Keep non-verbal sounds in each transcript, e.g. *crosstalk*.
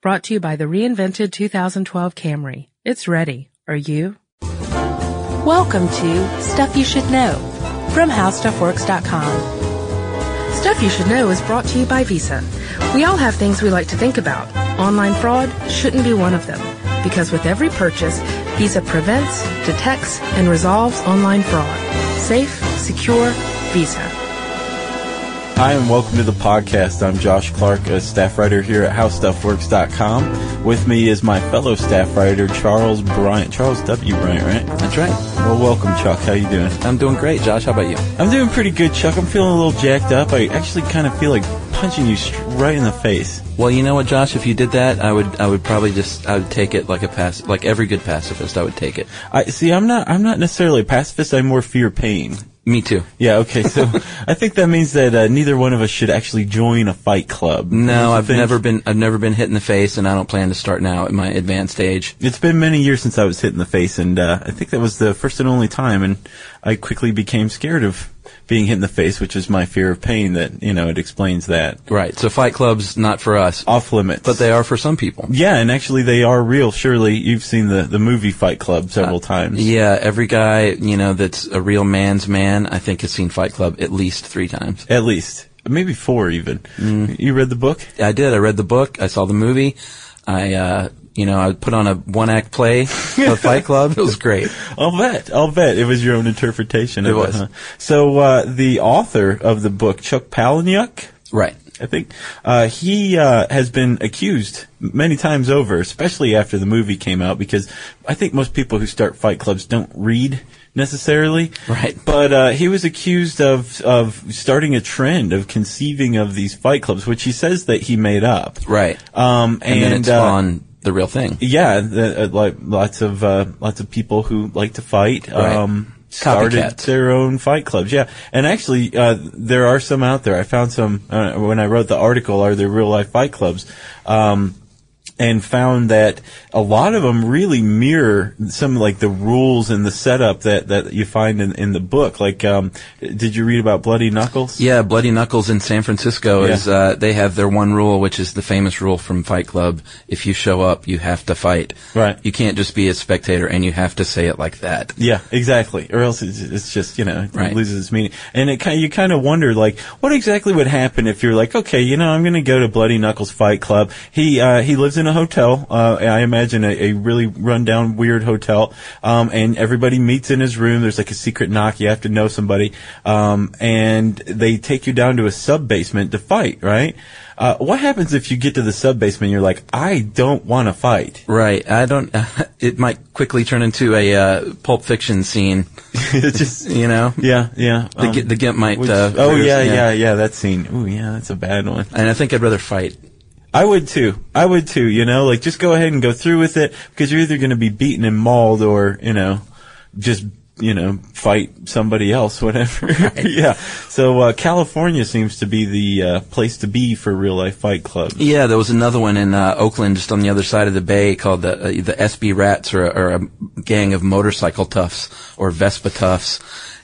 Brought to you by the reinvented 2012 Camry. It's ready. Are you? Welcome to Stuff You Should Know from HowStuffWorks.com. Stuff You Should Know is brought to you by Visa. We all have things we like to think about. Online fraud shouldn't be one of them because with every purchase, Visa prevents, detects, and resolves online fraud. Safe, secure, Visa. Hi, and welcome to the podcast. I'm Josh Clark, a staff writer here at HowStuffWorks.com. With me is my fellow staff writer, Charles Bryant. Charles W. Bryant, right? That's right. Well, welcome, Chuck. How you doing? I'm doing great, Josh. How about you? I'm doing pretty good, Chuck. I'm feeling a little jacked up. I actually kind of feel like punching you right in the face. Well, you know what, Josh? If you did that, I would, I would probably just, I would take it like a pass, like every good pacifist. I would take it. I see. I'm not. I'm not necessarily a pacifist. I more fear pain. Me too. Yeah. Okay. So I think that means that uh, neither one of us should actually join a fight club. No, I've think? never been, I've never been hit in the face, and I don't plan to start now at my advanced age. It's been many years since I was hit in the face, and uh, I think that was the first and only time. And I quickly became scared of being hit in the face, which is my fear of pain. That you know, it explains that. Right. So fight clubs not for us, Off limits. but they are for some people. Yeah, and actually they are real. Surely you've seen the, the movie Fight Club several times. Uh, Yeah, every guy you know that's a real man's man, I think has seen Fight Club at least three times. At least. Maybe four even. Mm. You read the book? I did. I read the book. I saw the movie. I, uh, you know, I put on a one act play of Fight Club. It was *laughs* great. I'll bet. I'll bet. It was your own interpretation It of was. it. Huh? So uh, the author of the book, Chuck Palahniuk, Right. I think, uh, he uh, has been accused many times over, especially after the movie came out, because I think most people who start fight clubs don't read necessarily. Right. But uh, he was accused of of starting a trend of conceiving of these fight clubs, which he says that he made up. Right. Um, And, then it uh, spawned the real thing. yeah, the, uh, like lots of uh, lots of people who like to fight. Right. Um, started their own fight clubs. Yeah, and actually, uh, there are some out there. I found some uh, when I wrote the article. Are there real life fight clubs? Um, and found that a lot of them really mirror some like the rules and the setup that, that you find in, in the book. Like, um, did you read about Bloody Knuckles? Yeah, Bloody Knuckles in San Francisco Yeah. is uh, they have their one rule, which is the famous rule from Fight Club: if you show up, you have to fight. Right. You can't just be a spectator, and you have to say it like that. Yeah, exactly. Or else it's, it's just you know it Right. loses its meaning. And it kind you kind of wonder like what exactly would happen if you're like okay you know I'm going to go to Bloody Knuckles Fight Club. He uh, he lives in a hotel. Uh, I imagine a, a really rundown weird hotel. Um, and everybody meets in his room. There's like a secret knock. You have to know somebody. Um, and they take you down to a sub basement to fight. Right. Uh, what happens if you get to the sub basement? and You're like I don't want to fight. Right. I don't. *laughs* it might quickly turn into a uh, Pulp Fiction scene. *laughs* it's just You know. yeah yeah. The, um, the gimp might. Which- uh, oh yeah, yeah, yeah, that scene. Ooh, yeah, that's a bad one. And I think I'd rather fight. I would too. I would too. You know, like just go ahead and go through with it because you're either going to be beaten and mauled, or you know, just you know, fight somebody else, *laughs* whatever. yeah. So uh, California seems to be the uh, place to be for real life fight clubs. Yeah, there was another one in uh, Oakland, just on the other side of the bay, called the uh, the SB Rats, or, or a gang of motorcycle toughs or Vespa toughs,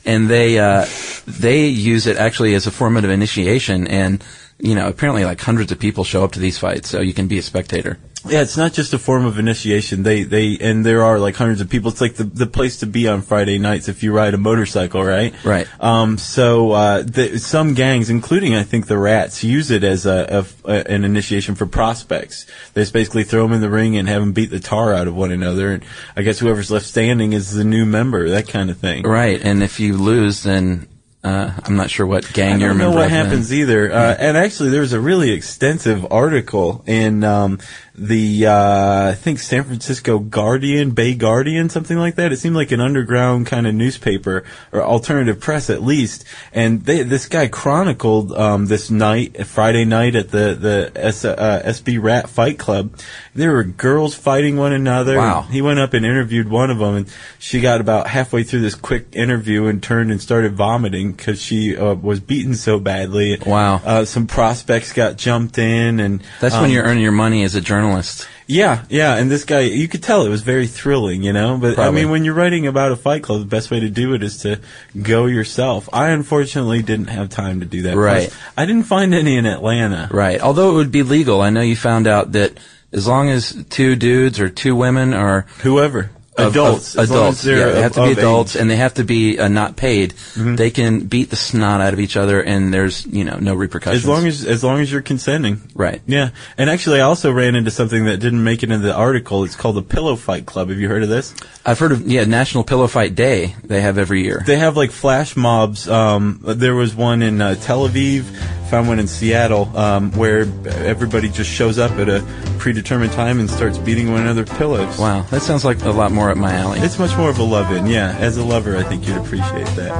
and they uh, they use it actually as a formative initiation, and you know apparently like hundreds of people show up to these fights, so you can be a spectator. Yeah, it's not just a form of initiation. They they and there are like hundreds of people. It's like the the place to be on Friday nights if you ride a motorcycle, right? Right. Um. So uh, the, some gangs, including I think the Rats, use it as a, a- a- an initiation for prospects. They just basically throw them in the ring and have them beat the tar out of one another. And I guess whoever's left standing is the new member. That kind of thing. Right, and if you lose, then uh, I'm not sure what gang I you're a don't know what then. happens either. Uh, and actually, there was a really extensive article in um, the uh, I think San Francisco Guardian, Bay Guardian, something like that. It seemed like an underground kind of newspaper or alternative press, at least. And they, this guy chronicled um, this night, Friday night at the the S, uh, SB Rat Fight Club. There were girls fighting one another. Wow. He went up and interviewed one of them, and she got about halfway through this quick interview and turned and started vomiting because she uh, was beaten so badly. Wow. Uh, some prospects got jumped in, and That's um, when you're earning your money as a journalist. yeah, yeah. And this guy, you could tell it was very thrilling, you know. But Probably. I mean, when you're writing about a fight club, the best way to do it is to go yourself. I unfortunately didn't have time to do that. Right. Plus, I didn't find any in Atlanta. Right. Although it would be legal, I know you found out that As long as two dudes or two women or Whoever. Of- adults. of- adults. yeah, they have to be adults, age. and they have to be uh, not paid. Mm-hmm. They can beat the snot out of each other, and there's you know no repercussions. As long as as long as you're consenting. Right. Yeah. And actually I also ran into something that didn't make it into the article. It's called the Pillow Fight Club. Have you heard of this? I've heard of yeah National Pillow Fight Day they have every year. They have like flash mobs. Um, there was one in uh, Tel Aviv, found one in Seattle, um, where everybody just shows up at a predetermined time and starts beating one another with pillows. wow, that sounds like a lot more up my alley. It's much more of a love-in, yeah. As a lover, I think you'd appreciate that.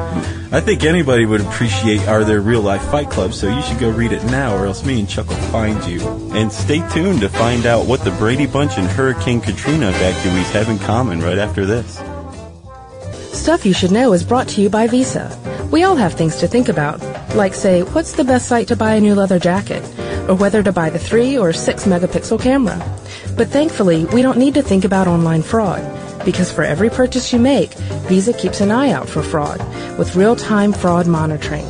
I think anybody would appreciate Are There Real Life Fight Club, so you should go read it now, or else me and Chuck will find you. And stay tuned to find out what the Brady Bunch and Hurricane Katrina evacuees have in common right after this. Stuff You Should Know is brought to you by Visa. We all have things to think about, like say, what's the best site to buy a new leather jacket? Or whether to buy the 3 or 6 megapixel camera. But thankfully, we don't need to think about online fraud, because for every purchase you make, Visa keeps an eye out for fraud with real-time fraud monitoring.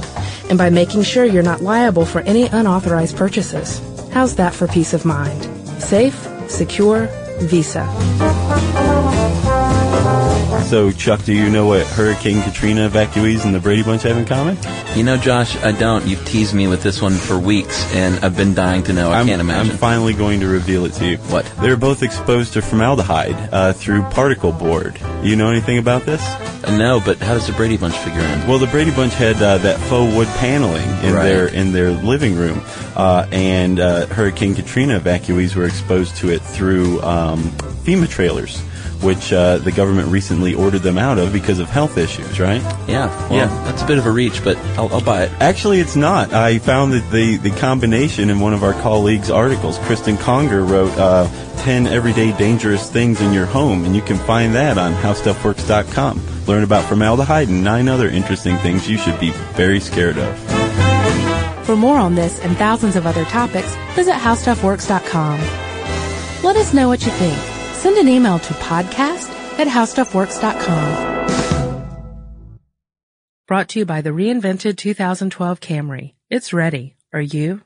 And by making sure you're not liable for any unauthorized purchases. How's that for peace of mind? Safe, secure, Visa. So, Chuck, do you know what Hurricane Katrina evacuees and the Brady Bunch have in common? You know, Josh, I don't. You've teased me with this one for weeks, and I've been dying to know. I I'm, can't imagine. I'm finally going to reveal it to you. What? They're both exposed to formaldehyde uh, through particle board. You know anything about this? Uh, no, but how does the Brady Bunch figure in? Well, the Brady Bunch had uh, that faux wood paneling in Right. their in their living room, uh, and uh, Hurricane Katrina evacuees were exposed to it through um, FEMA trailers, which uh, the government recently ordered them out of because of health issues. Right? Yeah, well, Yeah. that's a bit of a reach, but I'll, I'll buy it. Actually, it's not. I found that the, the combination in one of our colleagues' articles. Cristen Conger wrote uh, 10 Everyday Dangerous Things in Your Home, and you can find that on HowStuffWorks.com. Learn about formaldehyde and nine other interesting things you should be very scared of. For more on this and thousands of other topics, visit howstuffworks.com. Let us know what you think. Send an email to podcast at howstuffworks.com. Brought to you by the reinvented 2012 Camry. It's ready. Are you?